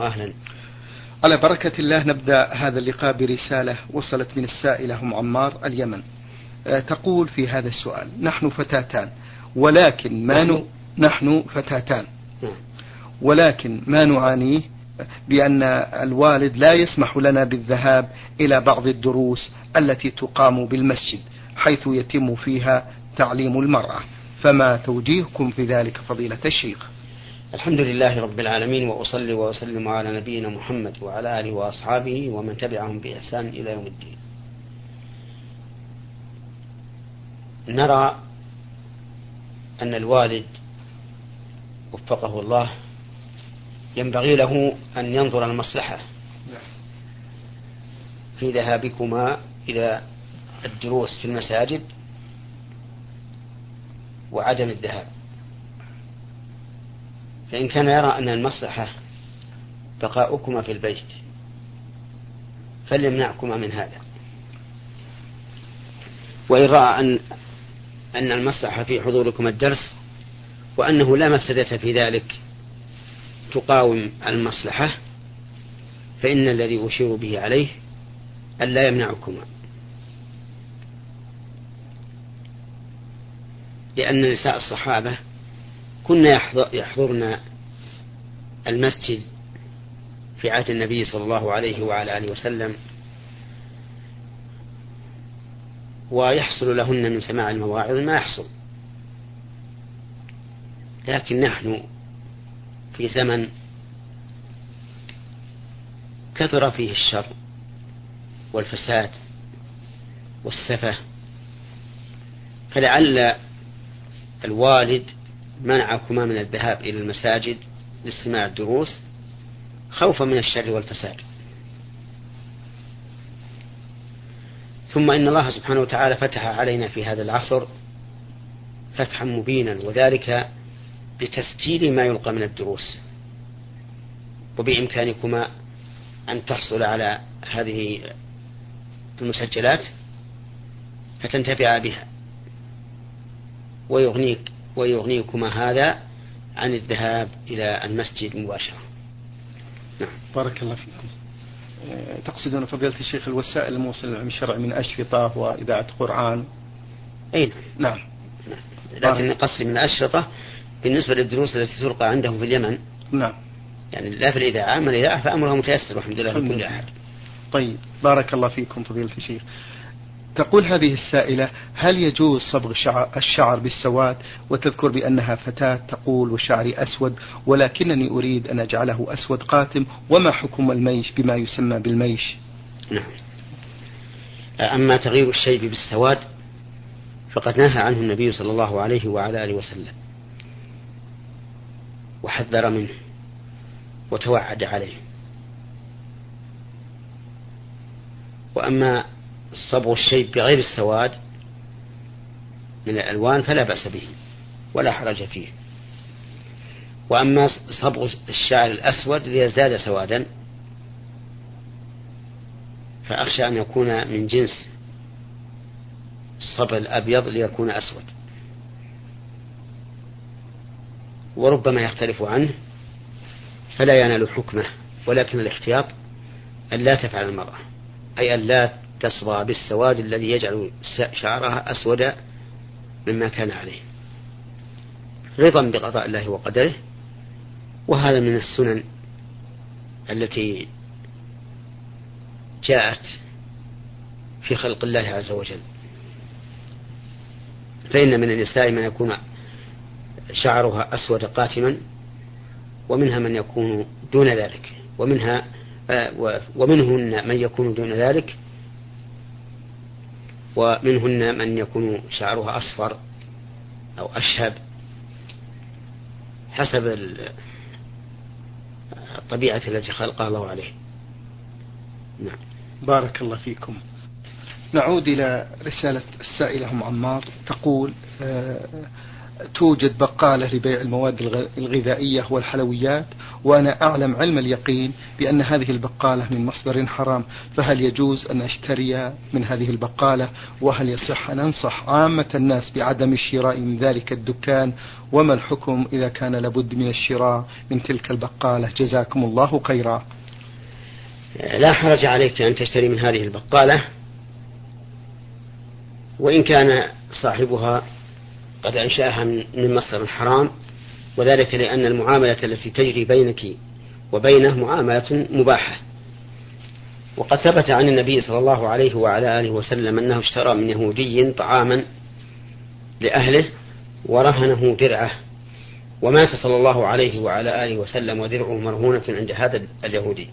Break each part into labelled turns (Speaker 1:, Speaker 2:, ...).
Speaker 1: أهلا
Speaker 2: على بركة الله نبدأ هذا اللقاء برسالة وصلت من السائلة أم عمار اليمن. آه، تقول في هذا السؤال نحن فتاتان ولكن ما ن... نحن فتاتان.
Speaker 1: نعم.
Speaker 2: ولكن ما نعانيه بأن الوالد لا يسمح لنا بالذهاب إلى بعض الدروس التي تقام بالمسجد حيث يتم فيها تعليم المرأة. فما توجيهكم في ذلك فضيلة الشيخ؟
Speaker 1: الحمد لله رب العالمين وأصلي وأسلم على نبينا محمد وعلى آله وأصحابه ومن تبعهم بإحسان إلى يوم الدين. نرى أن الوالد وفقه الله ينبغي له أن ينظر المصلحة في ذهابكما إلى الدروس في المساجد وعدم الذهاب. فإن كان يرى أن المصلحة بقاؤكما في البيت فليمنعكما من هذا. وإن رأى أن أن المصلحة في حضوركم الدرس وأنه لا مفسدة في ذلك تقاوم المصلحة فإن الذي أشير به عليه ألا يمنعكما. لأن نساء الصحابة كن يحضرن المسجد في عهد النبي صلى الله عليه وعلى آله وسلم ويحصل لهن من سماع المواعظ ما يحصل. لكن نحن في زمن كثر فيه الشر والفساد والسفه فلعل الوالد منعكما من الذهاب إلى المساجد لاستماع الدروس خوفا من الشر والفساد. ثم إن الله سبحانه وتعالى فتح علينا في هذا العصر فتحا مبينا وذلك بتسجيل ما يلقى من الدروس. وبإمكانكما أن تحصل على هذه المسجلات فتنتفع بها. ويغنيك ويغنيكما هذا عن الذهاب إلى المسجد مباشرة.
Speaker 2: نعم. بارك الله فيكم. تقصدون فضيلة الشيخ الوسائل الموصلة للعلم الشرعي من أشرطة وإذاعة قرآن؟
Speaker 1: أي
Speaker 2: نعم.
Speaker 1: نعم. لكن قصدي من أشرطة بالنسبة للدروس التي تلقى عندهم في اليمن.
Speaker 2: نعم.
Speaker 1: يعني لا في الإذاعة أما الإذاعة فأمرها متيسر والحمد لله لكل أحد
Speaker 2: طيب بارك الله فيكم فضيلة الشيخ. تقول هذه السائلة هل يجوز صبغ الشعر بالسواد؟ وتذكر بأنها فتاة تقول وشعري أسود ولكنني أريد أن أجعله أسود قاتم وما حكم الميش بما يسمى بالميش؟
Speaker 1: نعم. أما تغيير الشيب بالسواد فقد نهى عنه النبي صلى الله عليه وعلى آله وسلم وحذر منه وتوعد عليه. وأما صبغ الشيب بغير السواد من الألوان فلا بأس به ولا حرج فيه. وأما صبغ الشعر الأسود ليزداد سوادا فأخشى أن يكون من جنس الصبغ الأبيض ليكون أسود. وربما يختلف عنه فلا ينال حكمه ولكن الاحتياط أن لا تفعل المرأة أي أن لا تصبغ بالسواد الذي يجعل شعرها أسود مما كان عليه. رضا بقضاء الله وقدره وهذا من السنن التي جاءت في خلق الله عز وجل. فإن من النساء من يكون شعرها أسود قاتما ومنها من يكون دون ذلك ومنها آه، ومنهن من يكون دون ذلك ومنهن من يكون شعرها أصفر أو أشهب حسب الطبيعة التي خلقها الله عليه.
Speaker 2: نعم. بارك الله فيكم. نعود إلى رسالة السائلة أم عمار تقول آه، توجد بقالة لبيع المواد الغذائية والحلويات وأنا أعلم علم اليقين بأن هذه البقالة من مصدر حرام. فهل يجوز أن أشتري من هذه البقالة؟ وهل يصح أن أنصح عامة الناس بعدم الشراء من ذلك الدكان؟ وما الحكم إذا كان لابد من الشراء من تلك البقالة؟ جزاكم الله خيرا.
Speaker 1: لا حرج عليك أن تشتري من هذه البقالة وإن كان صاحبها قد أنشأها من مصدر حرام وذلك لأن المعاملة التي تجري بينك وبينه معاملة مباحة. وقد ثبت عن النبي صلى الله عليه وعلى آله وسلم أنه اشترى من يهودي طعاما لأهله ورهنه درعه. ومات صلى الله عليه وعلى آله وسلم ودرعه مرهونة عند هذا اليهودي.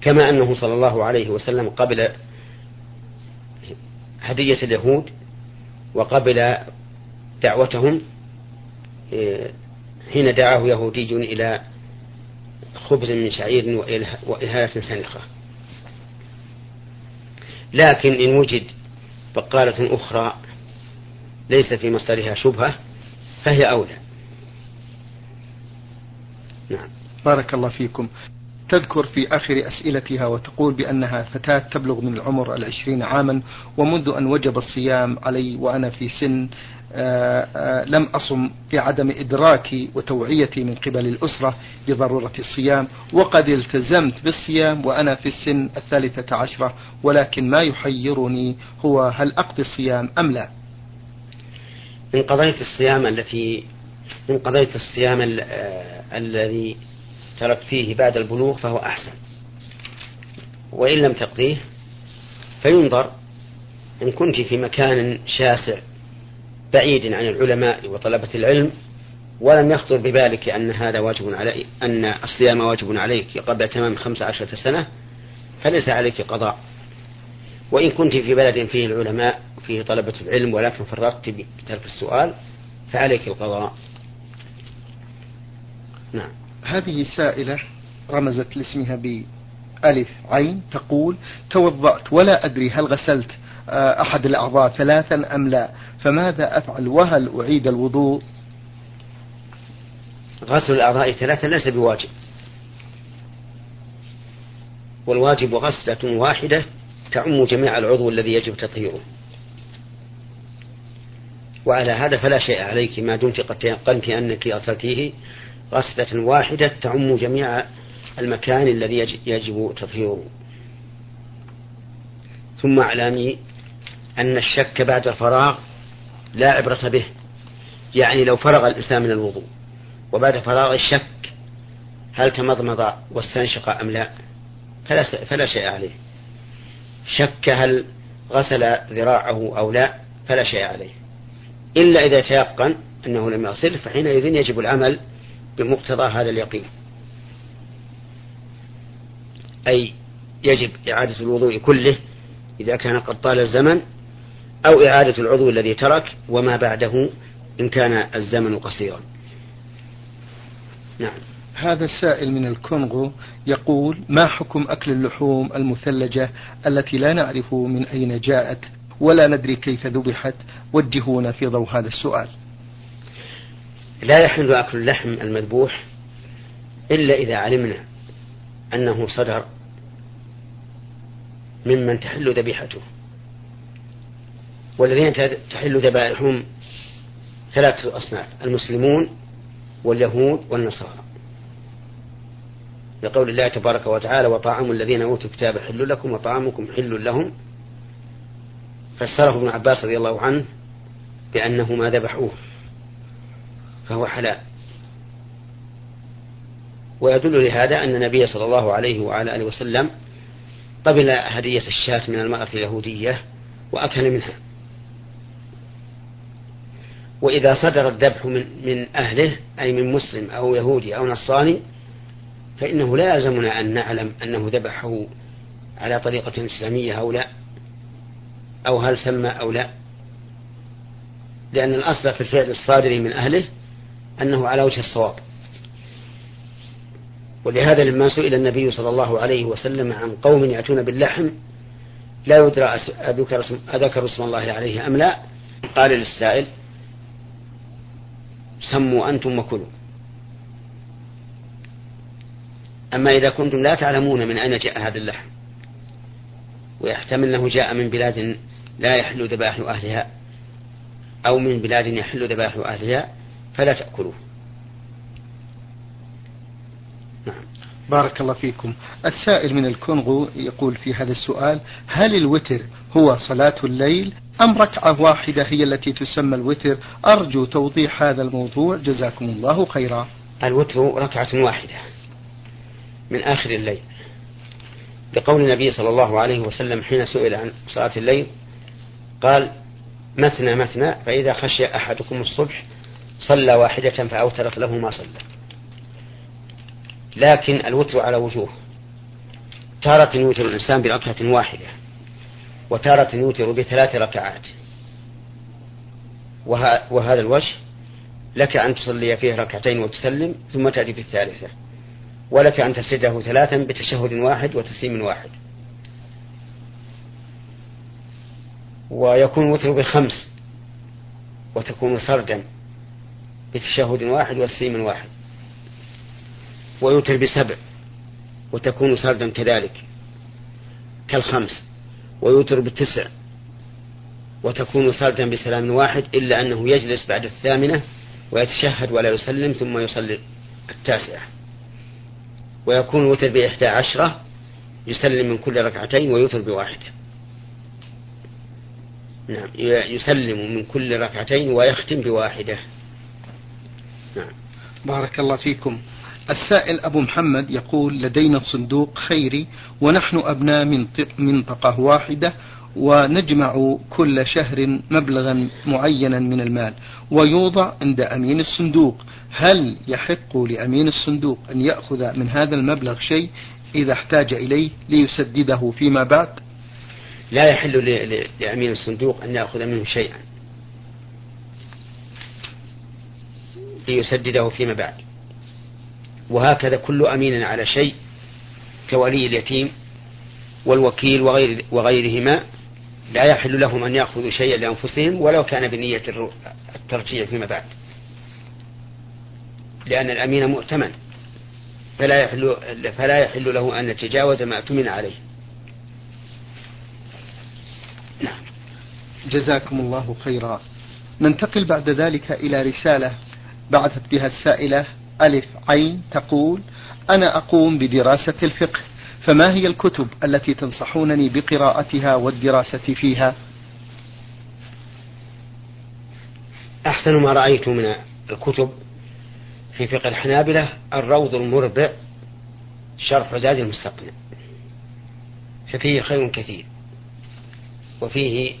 Speaker 1: كما أنه صلى الله عليه وسلم قبل هدية اليهود وقبل دعوتهم إيه، حين دعاه يهودي إلى خبز من شعير وإهالة سنخة لكن إن وجد بقالة أخرى ليس في مصدرها شبهة فهي أولى.
Speaker 2: نعم. بارك الله فيكم. تذكر في آخر أسئلتها وتقول بأنها فتاة تبلغ من العمر العشرين عاما ومنذ أن وجب الصيام علي وأنا في سن آآ آآ لم أصم لعدم إدراكي وتوعيتي من قبل الأسرة بضرورة الصيام وقد التزمت بالصيام وأنا في السن الثالثة عشرة ولكن ما يحيرني هو هل أقضي الصيام أم لا.
Speaker 1: إن قضيت الصيام التي إن قضيت الصيام الذي ترك فيه بعد البلوغ فهو أحسن. وإن لم تقضيه فينظر إن كنت في مكان شاسع بعيد عن العلماء وطلبة العلم ولم يخطر ببالك أن هذا واجب علي أن الصيام واجب عليك قبل تمام خمس عشرة سنة فليس عليك قضاء. وإن كنت في بلد فيه العلماء فيه طلبة العلم ولكن فرطت بترك السؤال فعليك القضاء.
Speaker 2: نعم. هذه سائلة رمزت لاسمها بألف عين تقول توضأت ولا أدري هل غسلت آه، أحد الأعضاء ثلاثا أم لا فماذا أفعل؟ وهل أعيد الوضوء؟
Speaker 1: غسل الأعضاء ثلاثا ليس بواجب. والواجب غسلة واحدة تعم جميع العضو الذي يجب تطهيره. وعلى هذا فلا شيء عليك ما دمت قد تيقنت أنك أصلتيه. غسلة واحدة تعم جميع المكان الذي يجب تطهيره. ثم اعلمي أن الشك بعد الفراغ لا عبرة به يعني لو فرغ الإنسان من الوضوء وبعد فراغ الشك هل تمضمض واستنشق أم لا؟ فلا, فلا شيء عليه. شك هل غسل ذراعه أو لا؟ فلا شيء عليه. إلا إذا تيقن أنه لم يغسل فحينئذ يجب العمل بمقتضى هذا اليقين. أي يجب إعادة الوضوء كله إذا كان قد طال الزمن أو إعادة العضو الذي ترك وما بعده إن كان الزمن قصيرا.
Speaker 2: نعم. هذا السائل من الكونغو يقول ما حكم أكل اللحوم المثلجة التي لا نعرف من أين جاءت ولا ندري كيف ذبحت؟ وجهونا في ضوء هذا السؤال.
Speaker 1: لا يحل أكل اللحم المذبوح إلا إذا علمنا أنه صدر ممن تحل ذبيحته. والذين تحل ذبائحهم ثلاثة أصناف المسلمون واليهود والنصارى. لقول الله تبارك وتعالى وطعام الذين أوتوا الكتاب حل لكم وطعامكم حل لهم. فسره ابن عباس رضي الله عنه بأنه ما ذبحوه. فهو حلال. ويدل لهذا أن النبي صلى الله عليه وعلى آله وسلم قبل هدية الشاة من المرأة اليهودية وأكل منها. وإذا صدر الذبح من, من أهله أي من مسلم أو يهودي أو نصراني فإنه لا يلزمنا أن نعلم أنه ذبحه على طريقة إسلامية أو لا أو هل سمى أو لا. لأن الأصل في الفعل الصادر من أهله أنه على وجه الصواب. ولهذا لما سئل النبي صلى الله عليه وسلم عن قوم يأتون باللحم لا يدرى أذكر اسم, أذكر اسم الله عليه أم لا؟ قال للسائل سموا أنتم وكلوا. أما إذا كنتم لا تعلمون من أين جاء هذا اللحم ويحتمل أنه جاء من بلاد لا يحل ذبائح أهلها أو من بلاد يحل ذبائح أهلها فلا تأكلوه.
Speaker 2: نعم. بارك الله فيكم. السائل من الكونغو يقول في هذا السؤال هل الوتر هو صلاة الليل أم ركعة واحدة هي التي تسمى الوتر؟ أرجو توضيح هذا الموضوع. جزاكم الله خيرا.
Speaker 1: الوتر ركعة واحدة من آخر الليل. لقول النبي صلى الله عليه وسلم حين سئل عن صلاة الليل قال مثنى مثنى فإذا خشي أحدكم الصبح صلى واحدة فأوترت له ما صلى. لكن الوتر على وجوه. تارة يوتر الإنسان بركعة واحدة. وتارة يوتر بثلاث ركعات. وهذا الوجه لك أن تصلي فيه ركعتين وتسلم ثم تأتي في الثالثة. ولك أن تسجده ثلاثا بتشهد واحد وتسليم واحد. ويكون وتر بخمس. وتكون سردا. بتشهد واحد وتسليم واحد. ويوتر بسبع وتكون سردا كذلك كالخمس. ويوتر بتسع وتكون سردا بسلام واحد إلا أنه يجلس بعد الثامنة ويتشهد ولا يسلم ثم يصلي التاسعة. ويكون وتر بإحدى عشرة يسلم من كل ركعتين ويوتر بواحدة. نعم يسلم من كل ركعتين ويختم بواحدة.
Speaker 2: نعم. بارك الله فيكم. السائل أبو محمد يقول لدينا صندوق خيري ونحن أبناء منطقة واحدة ونجمع كل شهر مبلغا معينا من المال ويوضع عند أمين الصندوق. هل يحق لأمين الصندوق أن يأخذ من هذا المبلغ شيء إذا احتاج إليه ليسدده فيما بعد؟
Speaker 1: لا يحل لأمين الصندوق أن يأخذ منه شيئا. ليسدده فيما بعد. وهكذا كل أمين على شيء كولي اليتيم والوكيل وغير وغيرهما لا يحل لهم أن يأخذوا شيئا لأنفسهم ولو كان بنية الترجيع فيما بعد. لأن الأمين مؤتمن. فلا يحل فلا يحل له أن يتجاوز ما اؤتمن عليه.
Speaker 2: نعم. جزاكم الله خيرا. ننتقل بعد ذلك إلى رسالة بعثت بها السائلة ألف عين تقول أنا أقوم بدراسة الفقه فما هي الكتب التي تنصحونني بقراءتها والدراسة فيها؟
Speaker 1: أحسن ما رأيت من الكتب في فقه الحنابلة الروض المربع شرح زاد المستقنع ففيه خير كثير وفيه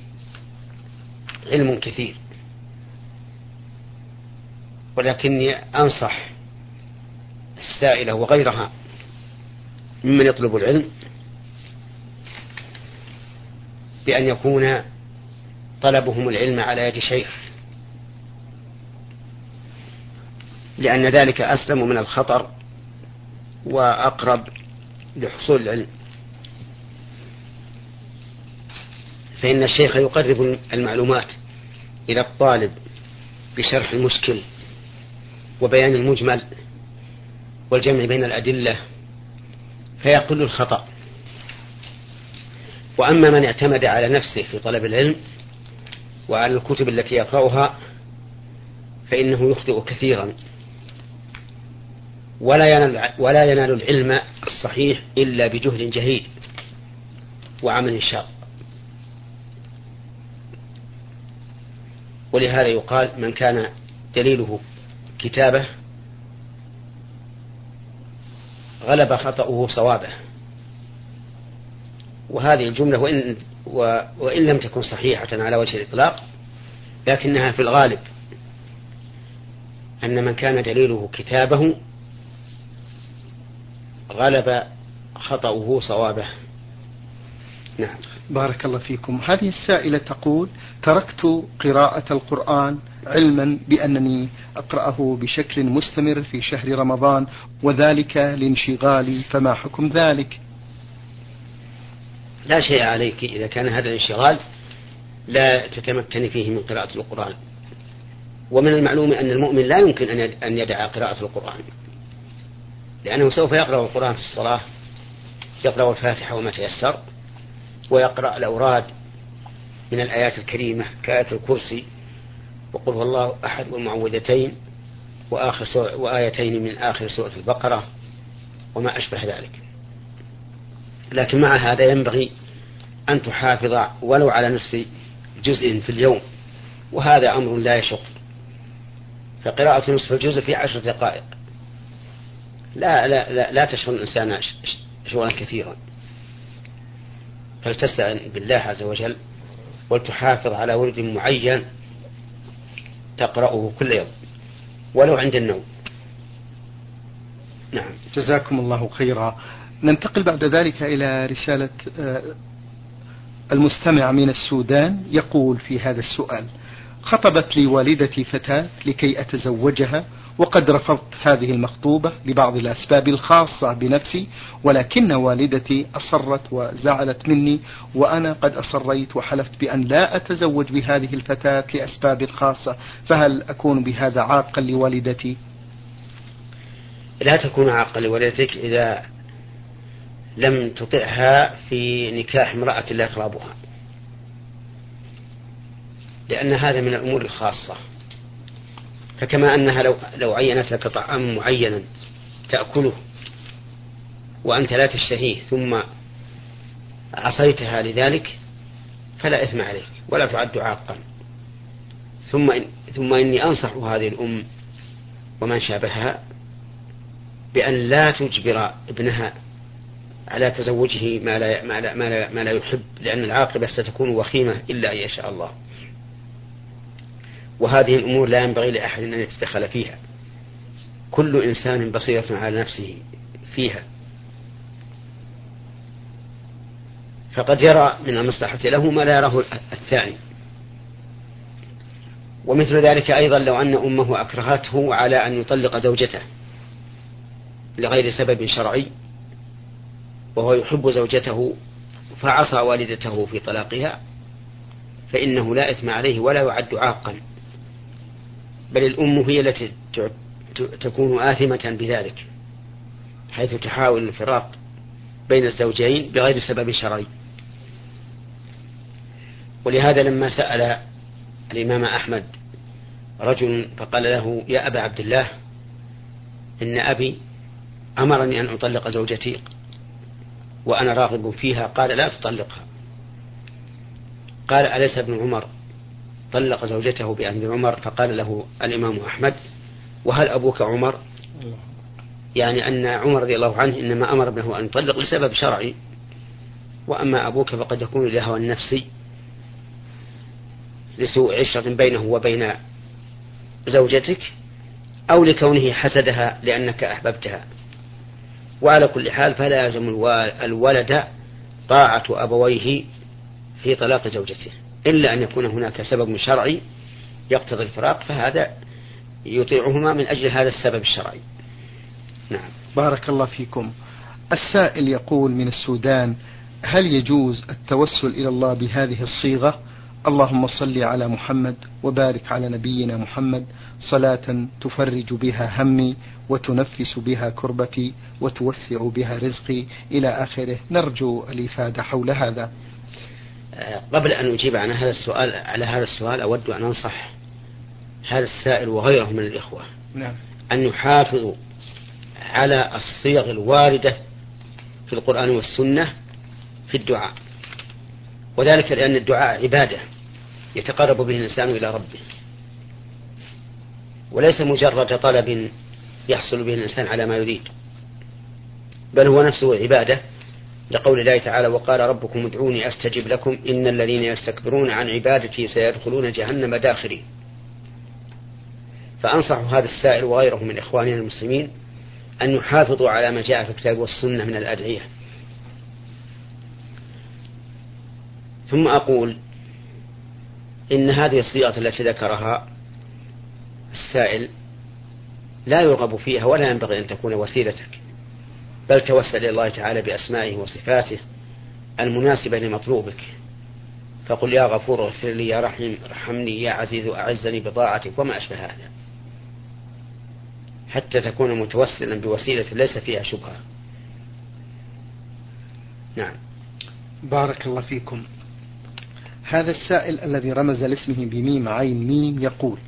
Speaker 1: علم كثير. ولكني أنصح السائلة وغيرها ممن يطلب العلم بأن يكون طلبهم العلم على يد شيخ لأن ذلك أسلم من الخطر وأقرب لحصول العلم. فإن الشيخ يقرب المعلومات إلى الطالب بشرح المشكل وبيان المجمل والجمع بين الأدلة فيقل الخطأ. وأما من اعتمد على نفسه في طلب العلم وعلى الكتب التي يقرأها فإنه يخطئ كثيرا. ولا ينال, ولا ينال العلم الصحيح إلا بجهد جهيد وعمل شاق. ولهذا يقال من كان دليله كتابه غلب خطأه صوابه. وهذه الجملة وإن, وإن لم تكن صحيحة على وجه الإطلاق لكنها في الغالب أن من كان دليله كتابه غلب خطأه صوابه.
Speaker 2: نعم. بارك الله فيكم. هذه السائلة تقول تركت قراءة القرآن علما بأنني أقرأه بشكل مستمر في شهر رمضان وذلك لانشغالي فما حكم ذلك؟
Speaker 1: لا شيء عليك. إذا كان هذا الانشغال لا تتمكن فيه من قراءة القرآن. ومن المعلوم أن المؤمن لا يمكن أن يدع قراءة القرآن. لأنه سوف يقرأ القرآن في الصلاة يقرأ الفاتحة وما تيسر ويقرأ الأوراد من الآيات الكريمة كآية الكرسي وقل هو الله أحد والمعوذتين وآخر وآيتين من آخر سورة البقرة وما أشبه ذلك. لكن مع هذا ينبغي أن تحافظ ولو على نصف جزء في اليوم وهذا أمر لا يشق. فقراءة نصف الجزء في عشر دقائق. لا لا لا, لا تشغل الإنسان شغلا كثيرا. فلتستعن بالله عز وجل ولتحافظ على ورد معين تقرأه كل يوم ولو عند النوم؟
Speaker 2: نعم. جزاكم الله خيرا. ننتقل بعد ذلك إلى رسالة آه، المستمع من السودان يقول في هذا السؤال خطبت لي والدتي فتاة لكي أتزوجها وقد رفضت هذه المخطوبة لبعض الأسباب الخاصة بنفسي ولكن والدتي أصرت وزعلت مني وأنا قد أصريت وحلفت بأن لا أتزوج بهذه الفتاة لأسباب خاصة. فهل أكون بهذا عاقا لوالدتي؟
Speaker 1: لا تكون عاقا لوالدتك إذا لم تطعها في نكاح امرأة لا ترابها لأن هذا من الأمور الخاصة. فكما أنها لو, لو عينت لك طعام معينا تأكله وأنت لا تشتهيه ثم عصيتها لذلك فلا إثم عليك ولا تعد عاقا ثم إن ثم إني أنصح هذه الأم ومن شابهها بأن لا تجبر ابنها على تزوجه ما لا ما لا ما لا, ما لا يحب لأن العاقبة ستكون وخيمة إلا أن يشاء الله. وهذه الأمور لا ينبغي لأحد أن يتدخل فيها. كل إنسان بصيرة على نفسه فيها. فقد يرى من المصلحة له ما لا يراه الثاني. ومثل ذلك أيضا لو أن أمه أكرهته على أن يطلق زوجته لغير سبب شرعي وهو يحب زوجته فعصى والدته في طلاقها فإنه لا إثم عليه ولا يعد عاقا بل الأم هي التي تكون آثمة بذلك حيث تحاول الفراق بين الزوجين بغير سبب شرعي. ولهذا لما سأل الإمام أحمد رجل فقال له يا أبا عبد الله إن أبي أمرني أن أطلق زوجتي وأنا راغب فيها. قال لا تطلقها. قال أليس ابن عمر طلق زوجته بأمر عمر فقال له الإمام أحمد وهل أبوك عمر؟ يعني أن عمر رضي الله عنه إنما أمر ابنه أن يطلق لسبب شرعي وأما أبوك فقد يكون لهوى النفسي لسوء عشرة بينه وبين زوجتك أو لكونه حسدها لأنك أحببتها. وعلى كل حال فلا يلزم الولد طاعة أبويه في طلاق زوجته. إلا أن يكون هناك سبب شرعي يقتضي الفراق فهذا يطيعهما من أجل هذا السبب الشرعي.
Speaker 2: نعم. بارك الله فيكم. السائل يقول من السودان هل يجوز التوسل إلى الله بهذه الصيغة؟ اللهم صل على محمد وبارك على نبينا محمد صلاة تفرج بها همي وتنفس بها كربتي وتوسع بها رزقي إلى آخره. نرجو الإفادة حول هذا.
Speaker 1: قبل أن أجيب عن هذا السؤال على هذا السؤال أود أن أنصح هذا السائل وغيره من الإخوة
Speaker 2: نعم.
Speaker 1: أن يحافظوا على الصيغ الواردة في القرآن والسنة في الدعاء وذلك لأن الدعاء عبادة يتقرب به الإنسان إلى ربه وليس مجرد طلب يحصل به الإنسان على ما يريد بل هو نفسه عبادة لقول الله تعالى وقال ربكم ادعوني أستجب لكم إن الذين يستكبرون عن عبادتي سيدخلون جهنم داخرين. فأنصح هذا السائل وغيره من إخواننا المسلمين أن يحافظوا على ما جاء في الكتاب والسنة من الأدعية. ثم أقول إن هذه الصيغة التي ذكرها السائل لا يرغب فيها ولا ينبغي أن تكون وسيلتك. بل توسل إلى الله تعالى بأسمائه وصفاته المناسبة لمطلوبك. فقل يا غفور اغفر لي يا رحيم ارحمني يا عزيز أعزني بطاعتك وما أشبه هذا. حتى تكون متوسلا بوسيلة ليس فيها شبهة. نعم.
Speaker 2: بارك الله فيكم. هذا السائل الذي رمز لاسمه بميم عين ميم يقول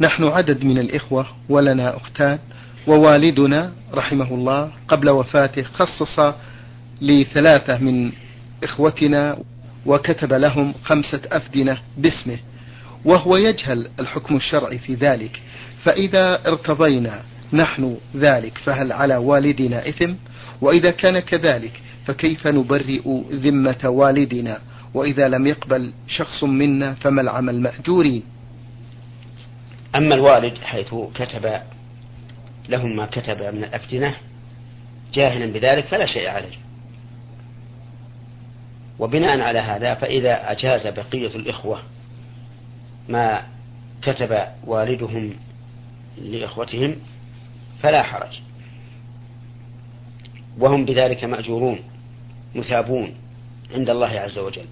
Speaker 2: نحن عدد من الإخوة ولنا أختان ووالدنا رحمه الله قبل وفاته خصص لثلاثة من إخوتنا وكتب لهم خمسة أفدنة باسمه وهو يجهل الحكم الشرعي في ذلك. فإذا ارتضينا نحن ذلك فهل على والدنا إثم؟ وإذا كان كذلك فكيف نبرئ ذمة والدنا؟ وإذا لم يقبل شخص منا فما العمل مأجورين
Speaker 1: أما الوالد حيث كتب لهم ما كتب من الأفدنة جاهلا بذلك فلا شيء عليه. وبناء على هذا فإذا أجاز بقية الإخوة ما كتب والدهم لإخوتهم فلا حرج. وهم بذلك مأجورون مثابون عند الله عز وجل.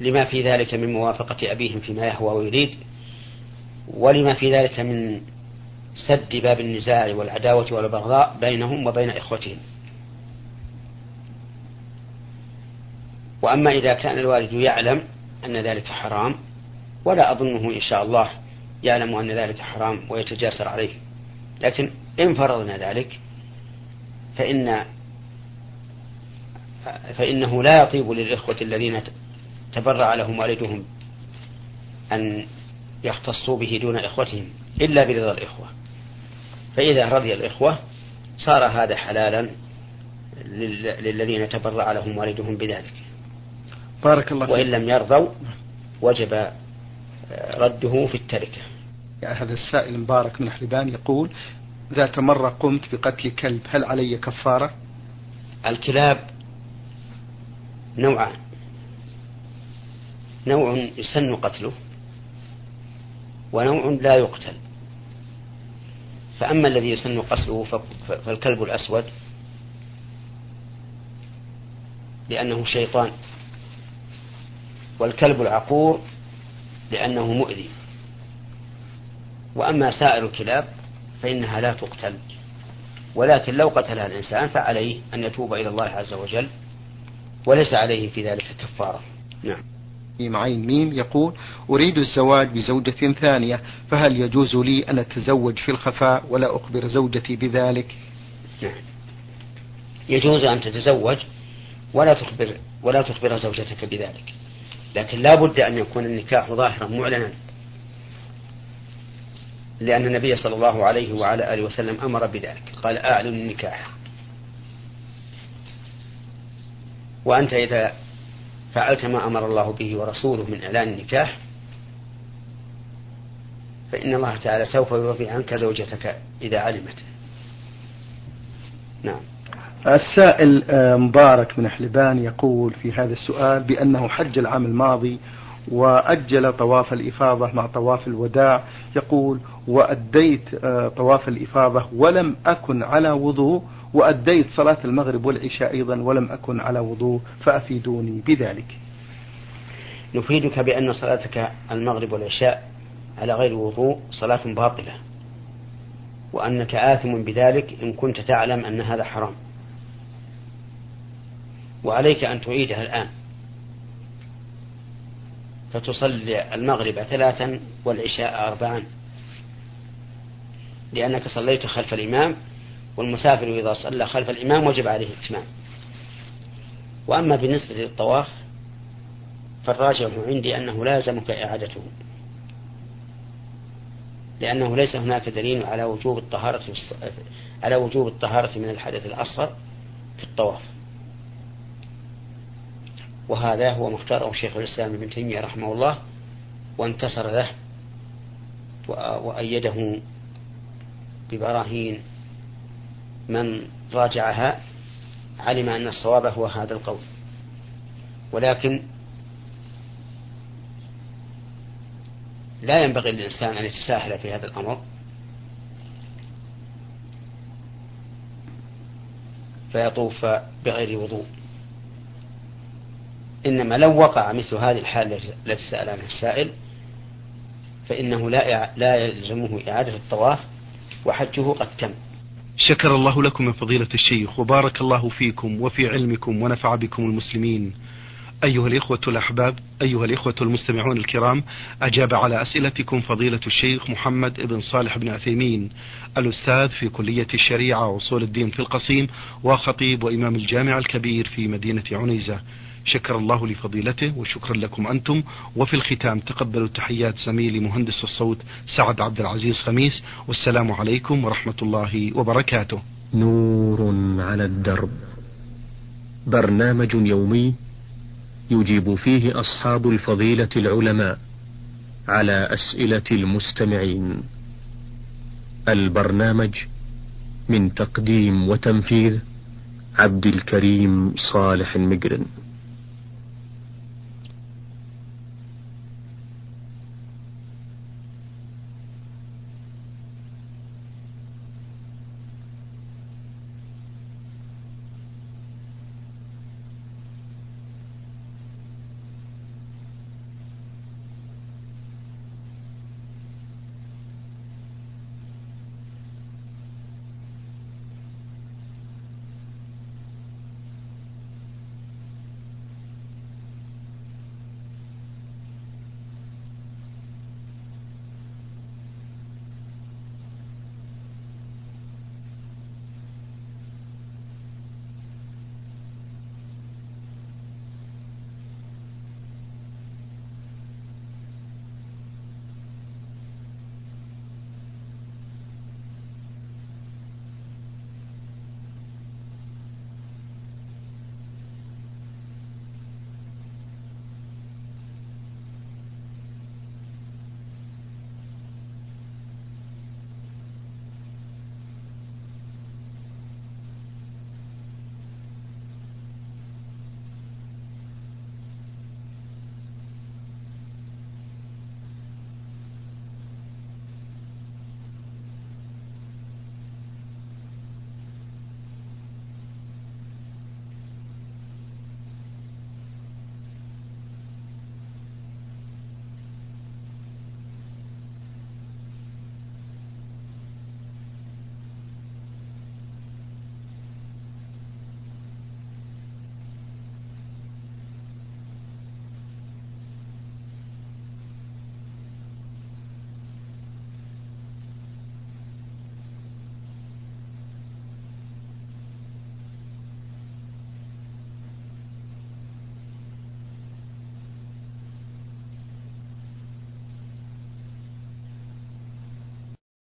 Speaker 1: لما في ذلك من موافقة أبيهم فيما يهوى ويريد ولما في ذلك من سد باب النزاع والعداوة والبغضاء بينهم وبين إخوتهم. وأما إذا كان الوالد يعلم أن ذلك حرام ولا أظنه إن شاء الله يعلم أن ذلك حرام ويتجاسر عليه. لكن إن فرضنا ذلك فإن فإنه لا يطيب للإخوة الذين تبرع لهم والدهم أن يختصوا به دون إخوتهم إلا برضا الإخوة. فإذا رضي الإخوة صار هذا حلالا للذين تبرع لهم والدهم بذلك.
Speaker 2: بارك الله
Speaker 1: وإن لم يرضوا وجب رده في التركة.
Speaker 2: يعني هذا السائل مبارك من حلبان يقول ذات مرة قمت بقتل كلب هل علي كفارة؟
Speaker 1: الكلاب نوعان. نوع يسن قتله ونوع لا يقتل. فأما الذي يسن قتله فالكلب الأسود لأنه شيطان. والكلب العقور لأنه مؤذي. وأما سائر الكلاب فإنها لا تقتل. ولكن لو قتلها الإنسان فعليه أن يتوب إلى الله عز وجل وليس عليه في ذلك كفارة. نعم.
Speaker 2: ميم عين ميم يقول أريد الزواج بزوجة ثانية فهل يجوز لي أن أتزوج في الخفاء ولا أخبر زوجتي بذلك؟
Speaker 1: يجوز أن تتزوج ولا تخبر ولا تخبر زوجتك بذلك لكن لا بد أن يكون النكاح ظاهرا معلنا لأن النبي صلى الله عليه وعلى آله وسلم أمر بذلك قال أعلن النكاح. وأنت إذا فعلت ما أمر الله به ورسوله من إعلان النكاح فإن الله تعالى سوف يوفي عنك زوجتك إذا علمت. نعم.
Speaker 2: السائل آه، مبارك من حلبان يقول في هذا السؤال بأنه حج العام الماضي وأجل طواف الإفاضة مع طواف الوداع يقول وأديت آه، طواف الإفاضة ولم أكن على وضوء وأديت صلاة المغرب والعشاء أيضا ولم أكن على وضوء فأفيدوني بذلك.
Speaker 1: نفيدك بأن صلاتك المغرب والعشاء على غير وضوء صلاة باطلة وأنك آثم بذلك إن كنت تعلم أن هذا حرام. وعليك أن تعيدها الآن. فتصلي المغرب ثلاثا والعشاء أربعا لأنك صليت خلف الإمام والمسافر إذا صلى خلف الإمام وجب عليه الإتمام. وأما بالنسبة للطواف فالراجع عندي أنه لا يلزمك إعادته. لأنه ليس هناك دليل على وجوب الطهارة على وجوب الطهارة من الحدث الأصغر في الطواف. وهذا هو مختاره شيخ الإسلام ابن تيمية رحمه الله وانتصر له وأيده ببراهين من راجعها علم أن الصواب هو هذا القول. ولكن لا ينبغي للإنسان أن يتساهل في هذا الأمر. فيطوف بغير وضوء. إنما لو وقع مثل هذه الحالة التي سأل عنها السائل فإنه لا لا يلزمه إعادة الطواف وحجه قد تم.
Speaker 2: شكر الله لكم من فضيلة الشيخ وبارك الله فيكم وفي علمكم ونفع بكم المسلمين. أيها الإخوة الأحباب أيها الإخوة المستمعون الكرام أجاب على أسئلتكم فضيلة الشيخ محمد بن صالح بن عثيمين الأستاذ في كلية الشريعة وأصول الدين في القصيم وخطيب وإمام الجامع الكبير في مدينة عنيزة شكر الله لفضيلته وشكرا لكم أنتم. وفي الختام تقبلوا تحيات زميلي مهندس الصوت سعد عبد العزيز خميس. والسلام عليكم ورحمة الله وبركاته.
Speaker 3: نور على الدرب. برنامج يومي يجيب فيه أصحاب الفضيلة العلماء على أسئلة المستمعين. البرنامج من تقديم وتنفيذ عبد الكريم صالح المقرن